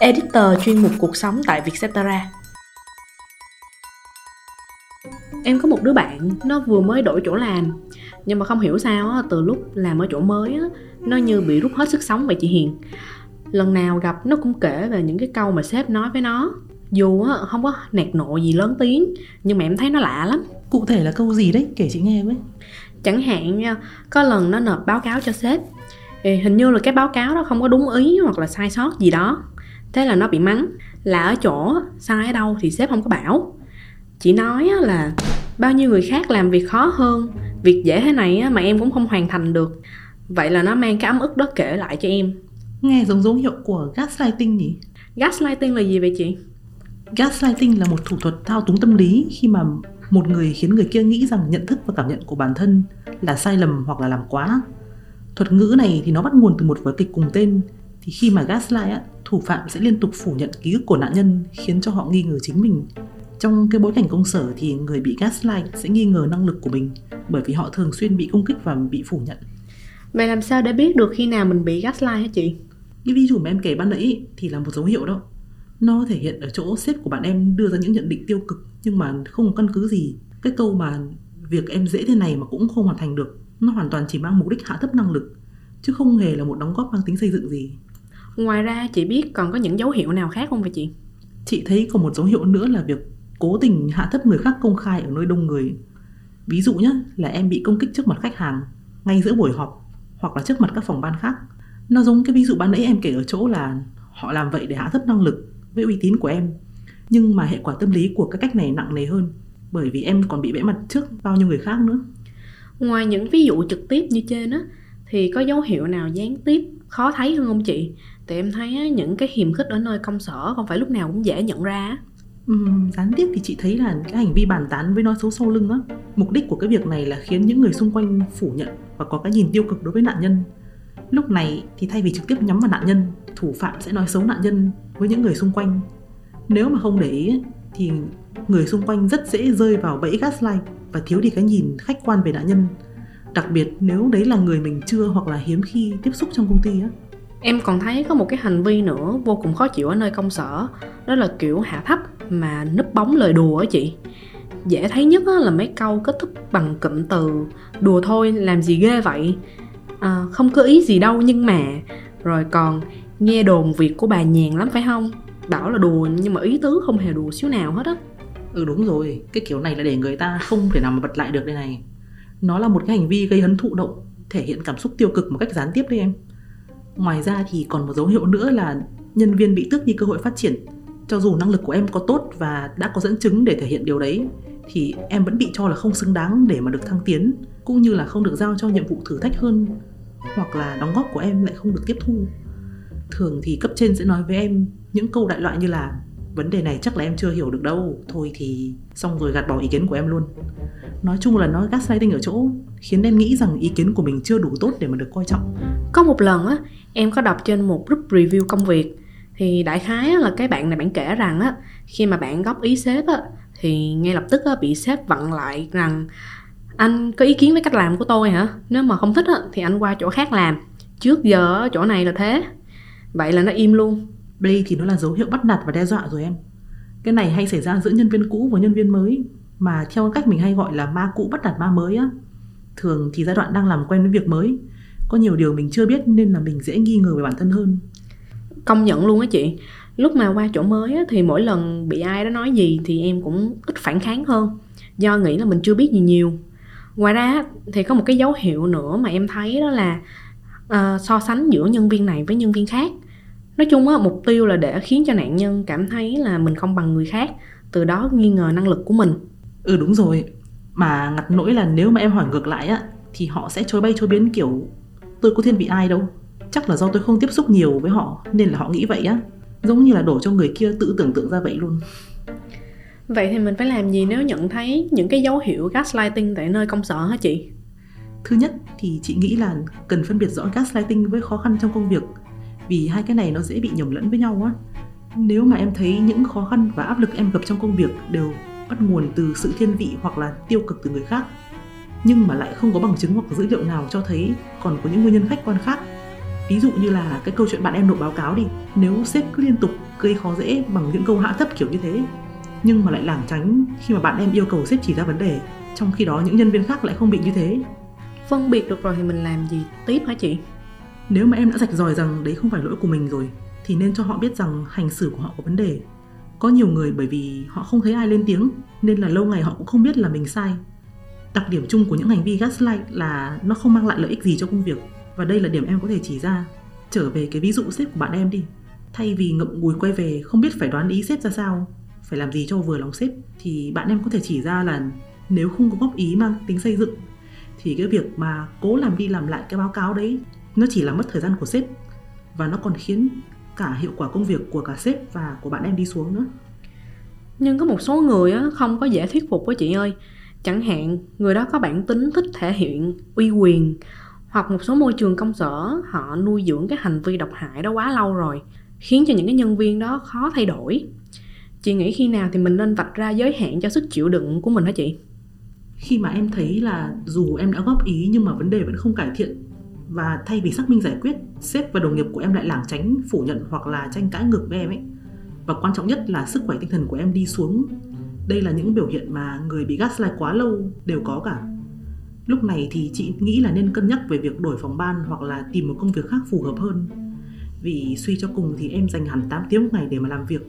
editor chuyên mục cuộc sống tại Vietcetera. Em có một đứa bạn, nó vừa mới đổi chỗ làm. Nhưng mà không hiểu sao á, từ lúc làm ở chỗ mới á, Nó như bị rút hết sức sống vậy chị Hiền. Lần nào gặp nó cũng kể về những cái câu mà sếp nói với nó. Dù á, không có nẹt nộ gì lớn tiếng Nhưng mà em thấy nó lạ lắm. Cụ thể là câu gì đấy, kể chị nghe với. Chẳng hạn nha, có lần nó nộp báo cáo cho sếp. Thì hình như là cái báo cáo đó không có đúng ý hoặc là sai sót gì đó thế là nó bị mắng là ở chỗ sai ở đâu thì sếp không có bảo. Chị nói là bao nhiêu người khác làm việc khó hơn việc dễ thế này mà em cũng không hoàn thành được. Vậy là nó mang cái ấm ức đó kể lại cho em. Nghe giống dấu hiệu của gaslighting nhỉ? Gaslighting là gì vậy chị? Gaslighting là một thủ thuật thao túng tâm lý khi mà một người khiến người kia nghĩ rằng nhận thức và cảm nhận của bản thân là sai lầm hoặc là làm quá. Thuật ngữ này thì nó bắt nguồn từ một vở kịch cùng tên. Thì khi mà gaslight á, thủ phạm sẽ liên tục phủ nhận ký ức của nạn nhân khiến cho họ nghi ngờ chính mình. Trong cái bối cảnh công sở thì người bị gaslight sẽ nghi ngờ năng lực của mình bởi vì họ thường xuyên bị công kích và bị phủ nhận. Vậy làm sao để biết được khi nào mình bị gaslight hả chị? Cái ví dụ mà em kể ban nãy thì là một dấu hiệu đó. Nó thể hiện ở chỗ sếp của bạn em đưa ra những nhận định tiêu cực nhưng mà không có căn cứ gì. Cái câu mà việc em dễ thế này mà cũng không hoàn thành được nó hoàn toàn chỉ mang mục đích hạ thấp năng lực chứ không hề là một đóng góp mang tính xây dựng gì ngoài ra chị biết còn có những dấu hiệu nào khác không vậy chị? Chị thấy còn một dấu hiệu nữa là việc cố tình hạ thấp người khác công khai ở nơi đông người. Ví dụ nhé là em bị công kích trước mặt khách hàng ngay giữa buổi họp hoặc là trước mặt các phòng ban khác. Nó giống cái ví dụ ban nãy em kể ở chỗ là họ làm vậy để hạ thấp năng lực với uy tín của em. Nhưng mà hệ quả tâm lý của cái cách này nặng nề hơn bởi vì em còn bị vẽ mặt trước bao nhiêu người khác nữa. Ngoài những ví dụ trực tiếp như trên á thì có dấu hiệu nào gián tiếp khó thấy hơn không chị thì em thấy á, những cái hiềm khích ở nơi công sở không phải lúc nào cũng dễ nhận ra Uhm, gián tiếp thì chị thấy là cái hành vi bàn tán với nói xấu sau lưng á mục đích của cái việc này là khiến những người xung quanh phủ nhận và có cái nhìn tiêu cực đối với nạn nhân. Lúc này thì thay vì trực tiếp nhắm vào nạn nhân thủ phạm sẽ nói xấu nạn nhân với những người xung quanh. Nếu mà không để ý thì người xung quanh rất dễ rơi vào bẫy gaslight và thiếu đi cái nhìn khách quan về nạn nhân. Đặc biệt nếu đấy là người mình chưa hoặc là hiếm khi tiếp xúc trong công ty á em còn thấy có một cái hành vi nữa vô cùng khó chịu ở nơi công sở. Đó là kiểu hạ thấp mà núp bóng lời đùa á chị. Dễ thấy nhất là mấy câu kết thúc bằng cụm từ đùa thôi làm gì ghê vậy? À, không có ý gì đâu nhưng mà. Rồi còn nghe đồn việc của bà nhàn lắm phải không? Bảo là đùa nhưng mà ý tứ không hề đùa xíu nào hết á. Ừ đúng rồi. Cái kiểu này là để người ta không thể nào mà bật lại được đây này. Nó là một cái hành vi gây hấn thụ động thể hiện cảm xúc tiêu cực một cách gián tiếp đấy em ngoài ra thì còn một dấu hiệu nữa là nhân viên bị tước đi cơ hội phát triển. Cho dù năng lực của em có tốt và đã có dẫn chứng để thể hiện điều đấy, thì em vẫn bị cho là không xứng đáng để mà được thăng tiến, cũng như là không được giao cho nhiệm vụ thử thách hơn, hoặc là đóng góp của em lại không được tiếp thu. Thường thì cấp trên sẽ nói với em những câu đại loại như là vấn đề này chắc là em chưa hiểu được đâu. Thôi thì xong rồi gạt bỏ ý kiến của em luôn. Nói chung là nó gaslighting ở chỗ khiến em nghĩ rằng ý kiến của mình chưa đủ tốt để mà được coi trọng. Có một lần á em có đọc trên một group review công việc thì đại khái là cái bạn này bạn kể rằng á khi mà bạn góp ý sếp á thì ngay lập tức á, bị sếp vặn lại rằng anh có ý kiến với cách làm của tôi hả? Nếu mà không thích á, thì anh qua chỗ khác làm. Trước giờ chỗ này là thế. Vậy là nó im luôn đây thì nó là dấu hiệu bắt nạt và đe dọa rồi em. Cái này hay xảy ra giữa nhân viên cũ và nhân viên mới mà theo cách mình hay gọi là ma cũ bắt nạt ma mới á. Thường thì giai đoạn đang làm quen với việc mới có nhiều điều mình chưa biết nên là mình dễ nghi ngờ về bản thân hơn. Công nhận luôn á chị. Lúc mà qua chỗ mới á, thì mỗi lần bị ai đó nói gì thì em cũng ít phản kháng hơn do nghĩ là mình chưa biết gì nhiều. Ngoài ra thì có một cái dấu hiệu nữa mà em thấy đó là uh, so sánh giữa nhân viên này với nhân viên khác nói chung á mục tiêu là để khiến cho nạn nhân cảm thấy là mình không bằng người khác từ đó nghi ngờ năng lực của mình. Ừ đúng rồi. Mà ngặt nỗi là nếu mà em hỏi ngược lại á thì họ sẽ chối bay chối biến kiểu tôi có thiên vị ai đâu? Chắc là do tôi không tiếp xúc nhiều với họ nên là họ nghĩ vậy á. Giống như là đổ cho người kia tự tưởng tượng ra vậy luôn. Vậy thì mình phải làm gì nếu nhận thấy những cái dấu hiệu gaslighting tại nơi công sở hả chị? Thứ nhất thì chị nghĩ là cần phân biệt rõ gaslighting với khó khăn trong công việc vì hai cái này nó dễ bị nhầm lẫn với nhau á. Nếu mà em thấy những khó khăn và áp lực em gặp trong công việc đều bắt nguồn từ sự thiên vị hoặc là tiêu cực từ người khác, nhưng mà lại không có bằng chứng hoặc dữ liệu nào cho thấy còn có những nguyên nhân khách quan khác ví dụ như là cái câu chuyện bạn em nộp báo cáo đi, nếu sếp cứ liên tục gây khó dễ bằng những câu hạ thấp kiểu như thế, nhưng mà lại lảng tránh khi mà bạn em yêu cầu sếp chỉ ra vấn đề, trong khi đó những nhân viên khác lại không bị như thế Phân biệt được rồi thì mình làm gì tiếp hả chị? Nếu mà em đã rạch ròi rằng đấy không phải lỗi của mình rồi, thì nên cho họ biết rằng hành xử của họ có vấn đề. Có nhiều người bởi vì họ không thấy ai lên tiếng, nên là lâu ngày họ cũng không biết là mình sai. Đặc điểm chung của những hành vi gaslight là nó không mang lại lợi ích gì cho công việc. Và đây là điểm em có thể chỉ ra. Trở về cái ví dụ sếp của bạn em đi. Thay vì ngậm ngùi quay về không biết phải đoán ý sếp ra sao, phải làm gì cho vừa lòng sếp, thì bạn em có thể chỉ ra là nếu không có góp ý mang tính xây dựng, thì cái việc mà cố làm đi làm lại cái báo cáo đấy nó chỉ là mất thời gian của sếp và nó còn khiến cả hiệu quả công việc của cả sếp và của bạn em đi xuống nữa. Nhưng có một số người á, không có dễ thuyết phục với chị ơi. Chẳng hạn người đó có bản tính thích thể hiện uy quyền Hoặc một số môi trường công sở họ nuôi dưỡng cái hành vi độc hại đó quá lâu rồi Khiến cho những cái nhân viên đó khó thay đổi. Chị nghĩ khi nào thì mình nên vạch ra giới hạn cho sức chịu đựng của mình hả chị? khi mà em thấy là dù em đã góp ý nhưng mà vấn đề vẫn không cải thiện và thay vì xác minh giải quyết, sếp và đồng nghiệp của em lại lảng tránh, phủ nhận hoặc là tranh cãi ngược với em ấy. Và quan trọng nhất là sức khỏe tinh thần của em đi xuống. Đây là những biểu hiện mà người bị gaslight quá lâu đều có cả. Lúc này thì chị nghĩ là nên cân nhắc về việc đổi phòng ban hoặc là tìm một công việc khác phù hợp hơn. Vì suy cho cùng thì em dành hẳn 8 tiếng một ngày để mà làm việc.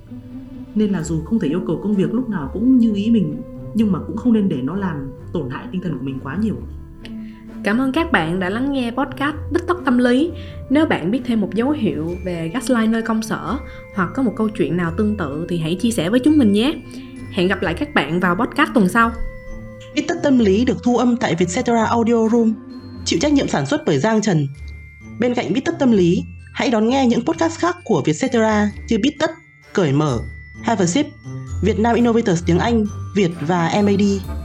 Nên là dù không thể yêu cầu công việc lúc nào cũng như ý mình, nhưng mà cũng không nên để nó làm tổn hại tinh thần của mình quá nhiều. Cảm ơn các bạn đã lắng nghe podcast Bích Tóc Tâm Lý. Nếu bạn biết thêm một dấu hiệu về gaslight nơi công sở hoặc có một câu chuyện nào tương tự thì hãy chia sẻ với chúng mình nhé. Hẹn gặp lại các bạn vào podcast tuần sau. Bích Tóc tâm lý được thu âm tại Vietcetera Audio Room, chịu trách nhiệm sản xuất bởi Giang Trần. Bên cạnh Bít tất tâm lý, hãy đón nghe những podcast khác của Vietcetera như Bít tất, Cởi mở, Have a Sip, Việt Nam Innovators tiếng Anh, Việt và MAD.